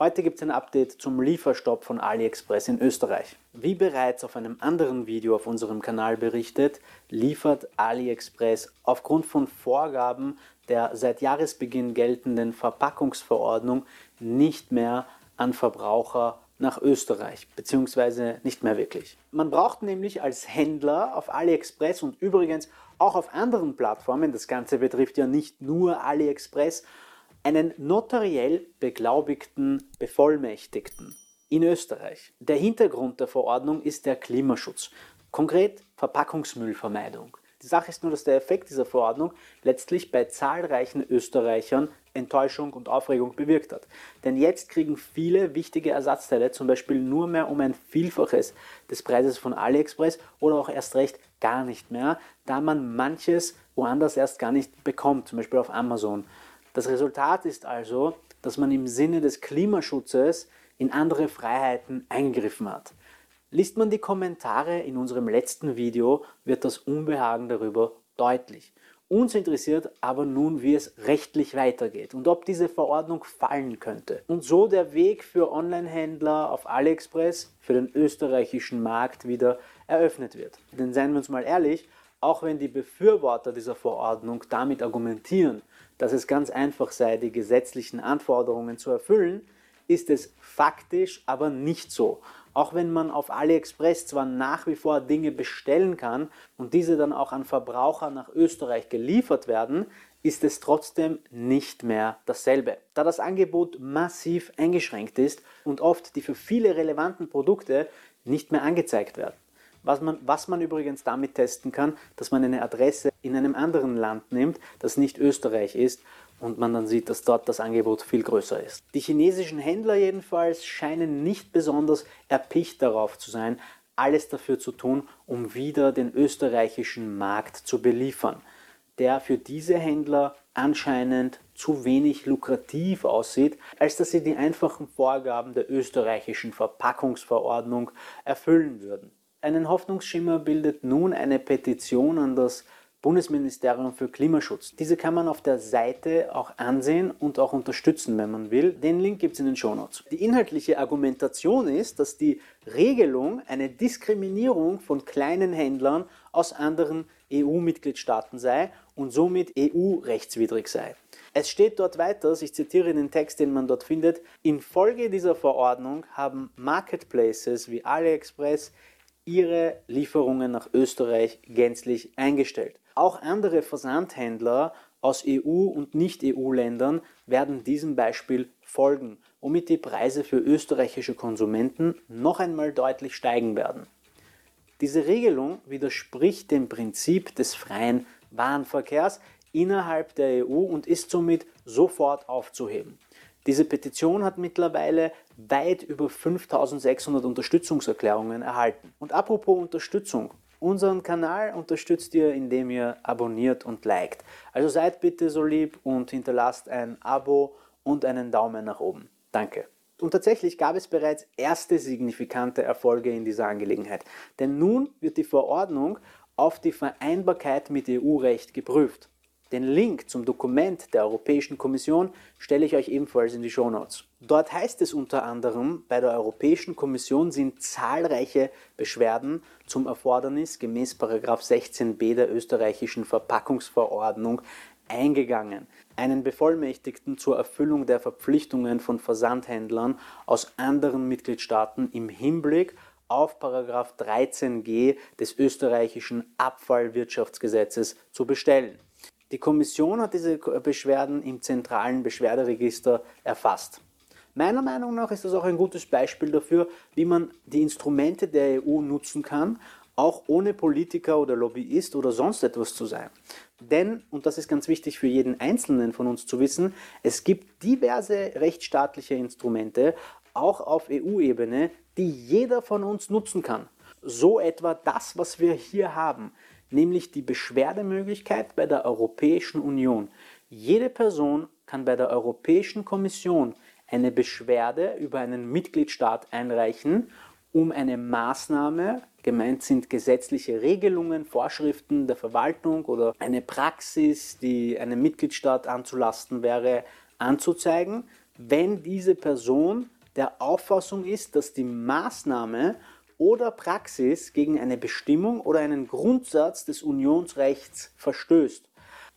Heute gibt es ein Update zum Lieferstopp von AliExpress in Österreich. Wie bereits auf einem anderen Video auf unserem Kanal berichtet, liefert AliExpress aufgrund von Vorgaben der seit Jahresbeginn geltenden Verpackungsverordnung nicht mehr an Verbraucher nach Österreich, beziehungsweise nicht mehr wirklich. Man braucht nämlich als Händler auf AliExpress und übrigens auch auf anderen Plattformen, das Ganze betrifft ja nicht nur AliExpress, einen notariell beglaubigten Bevollmächtigten in Österreich. Der Hintergrund der Verordnung ist der Klimaschutz, konkret Verpackungsmüllvermeidung. Die Sache ist nur, dass der Effekt dieser Verordnung letztlich bei zahlreichen Österreichern Enttäuschung und Aufregung bewirkt hat. Denn jetzt kriegen viele wichtige Ersatzteile zum Beispiel nur mehr um ein Vielfaches des Preises von AliExpress oder auch erst recht gar nicht mehr, da man manches woanders erst gar nicht bekommt, zum Beispiel auf Amazon. Das Resultat ist also, dass man im Sinne des Klimaschutzes in andere Freiheiten eingegriffen hat. Liest man die Kommentare in unserem letzten Video, wird das Unbehagen darüber deutlich. Uns interessiert aber nun, wie es rechtlich weitergeht und ob diese Verordnung fallen könnte. Und so der Weg für Online-Händler auf AliExpress für den österreichischen Markt wieder eröffnet wird. Denn seien wir uns mal ehrlich, auch wenn die Befürworter dieser Verordnung damit argumentieren, dass es ganz einfach sei, die gesetzlichen Anforderungen zu erfüllen, ist es faktisch aber nicht so. Auch wenn man auf AliExpress zwar nach wie vor Dinge bestellen kann und diese dann auch an Verbraucher nach Österreich geliefert werden, ist es trotzdem nicht mehr dasselbe. Da das Angebot massiv eingeschränkt ist und oft die für viele relevanten Produkte nicht mehr angezeigt werden. Was man, was man übrigens damit testen kann, dass man eine Adresse in einem anderen Land nimmt, das nicht Österreich ist und man dann sieht, dass dort das Angebot viel größer ist. Die chinesischen Händler jedenfalls scheinen nicht besonders erpicht darauf zu sein, alles dafür zu tun, um wieder den österreichischen Markt zu beliefern, der für diese Händler anscheinend zu wenig lukrativ aussieht, als dass sie die einfachen Vorgaben der österreichischen Verpackungsverordnung erfüllen würden. Einen Hoffnungsschimmer bildet nun eine Petition an das Bundesministerium für Klimaschutz. Diese kann man auf der Seite auch ansehen und auch unterstützen, wenn man will. Den Link gibt es in den Shownotes. Die inhaltliche Argumentation ist, dass die Regelung eine Diskriminierung von kleinen Händlern aus anderen EU-Mitgliedstaaten sei und somit EU-rechtswidrig sei. Es steht dort weiter, ich zitiere den Text, den man dort findet, infolge dieser Verordnung haben Marketplaces wie AliExpress, ihre Lieferungen nach Österreich gänzlich eingestellt. Auch andere Versandhändler aus EU- und Nicht-EU-Ländern werden diesem Beispiel folgen, womit die Preise für österreichische Konsumenten noch einmal deutlich steigen werden. Diese Regelung widerspricht dem Prinzip des freien Warenverkehrs innerhalb der EU und ist somit sofort aufzuheben. Diese Petition hat mittlerweile weit über 5600 Unterstützungserklärungen erhalten. Und apropos Unterstützung, unseren Kanal unterstützt ihr, indem ihr abonniert und liked. Also seid bitte so lieb und hinterlasst ein Abo und einen Daumen nach oben. Danke. Und tatsächlich gab es bereits erste signifikante Erfolge in dieser Angelegenheit. Denn nun wird die Verordnung auf die Vereinbarkeit mit EU-Recht geprüft. Den Link zum Dokument der Europäischen Kommission stelle ich euch ebenfalls in die Show Notes. Dort heißt es unter anderem, bei der Europäischen Kommission sind zahlreiche Beschwerden zum Erfordernis gemäß 16b der österreichischen Verpackungsverordnung eingegangen, einen Bevollmächtigten zur Erfüllung der Verpflichtungen von Versandhändlern aus anderen Mitgliedstaaten im Hinblick auf 13g des österreichischen Abfallwirtschaftsgesetzes zu bestellen. Die Kommission hat diese Beschwerden im zentralen Beschwerderegister erfasst. Meiner Meinung nach ist das auch ein gutes Beispiel dafür, wie man die Instrumente der EU nutzen kann, auch ohne Politiker oder Lobbyist oder sonst etwas zu sein. Denn, und das ist ganz wichtig für jeden Einzelnen von uns zu wissen, es gibt diverse rechtsstaatliche Instrumente, auch auf EU-Ebene, die jeder von uns nutzen kann. So etwa das, was wir hier haben nämlich die Beschwerdemöglichkeit bei der Europäischen Union. Jede Person kann bei der Europäischen Kommission eine Beschwerde über einen Mitgliedstaat einreichen, um eine Maßnahme, gemeint sind gesetzliche Regelungen, Vorschriften der Verwaltung oder eine Praxis, die einem Mitgliedstaat anzulasten wäre, anzuzeigen, wenn diese Person der Auffassung ist, dass die Maßnahme oder Praxis gegen eine Bestimmung oder einen Grundsatz des Unionsrechts verstößt.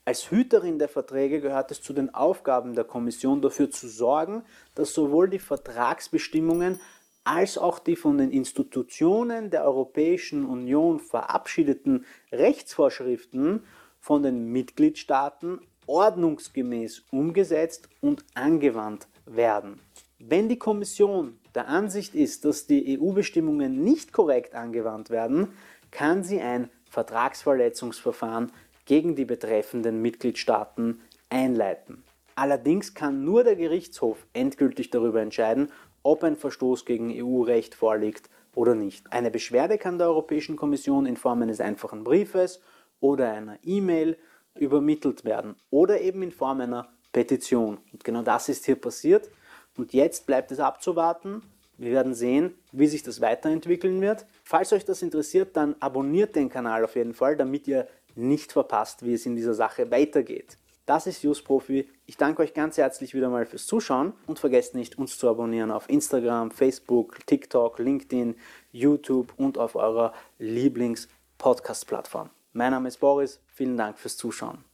Als Hüterin der Verträge gehört es zu den Aufgaben der Kommission dafür zu sorgen, dass sowohl die Vertragsbestimmungen als auch die von den Institutionen der Europäischen Union verabschiedeten Rechtsvorschriften von den Mitgliedstaaten ordnungsgemäß umgesetzt und angewandt werden. Wenn die Kommission der Ansicht ist, dass die EU-Bestimmungen nicht korrekt angewandt werden, kann sie ein Vertragsverletzungsverfahren gegen die betreffenden Mitgliedstaaten einleiten. Allerdings kann nur der Gerichtshof endgültig darüber entscheiden, ob ein Verstoß gegen EU-Recht vorliegt oder nicht. Eine Beschwerde kann der Europäischen Kommission in Form eines einfachen Briefes oder einer E-Mail übermittelt werden oder eben in Form einer Petition. Und genau das ist hier passiert. Und jetzt bleibt es abzuwarten. Wir werden sehen, wie sich das weiterentwickeln wird. Falls euch das interessiert, dann abonniert den Kanal auf jeden Fall, damit ihr nicht verpasst, wie es in dieser Sache weitergeht. Das ist Just Profi. Ich danke euch ganz herzlich wieder mal fürs Zuschauen und vergesst nicht, uns zu abonnieren auf Instagram, Facebook, TikTok, LinkedIn, YouTube und auf eurer Lieblings-Podcast-Plattform. Mein Name ist Boris. Vielen Dank fürs Zuschauen.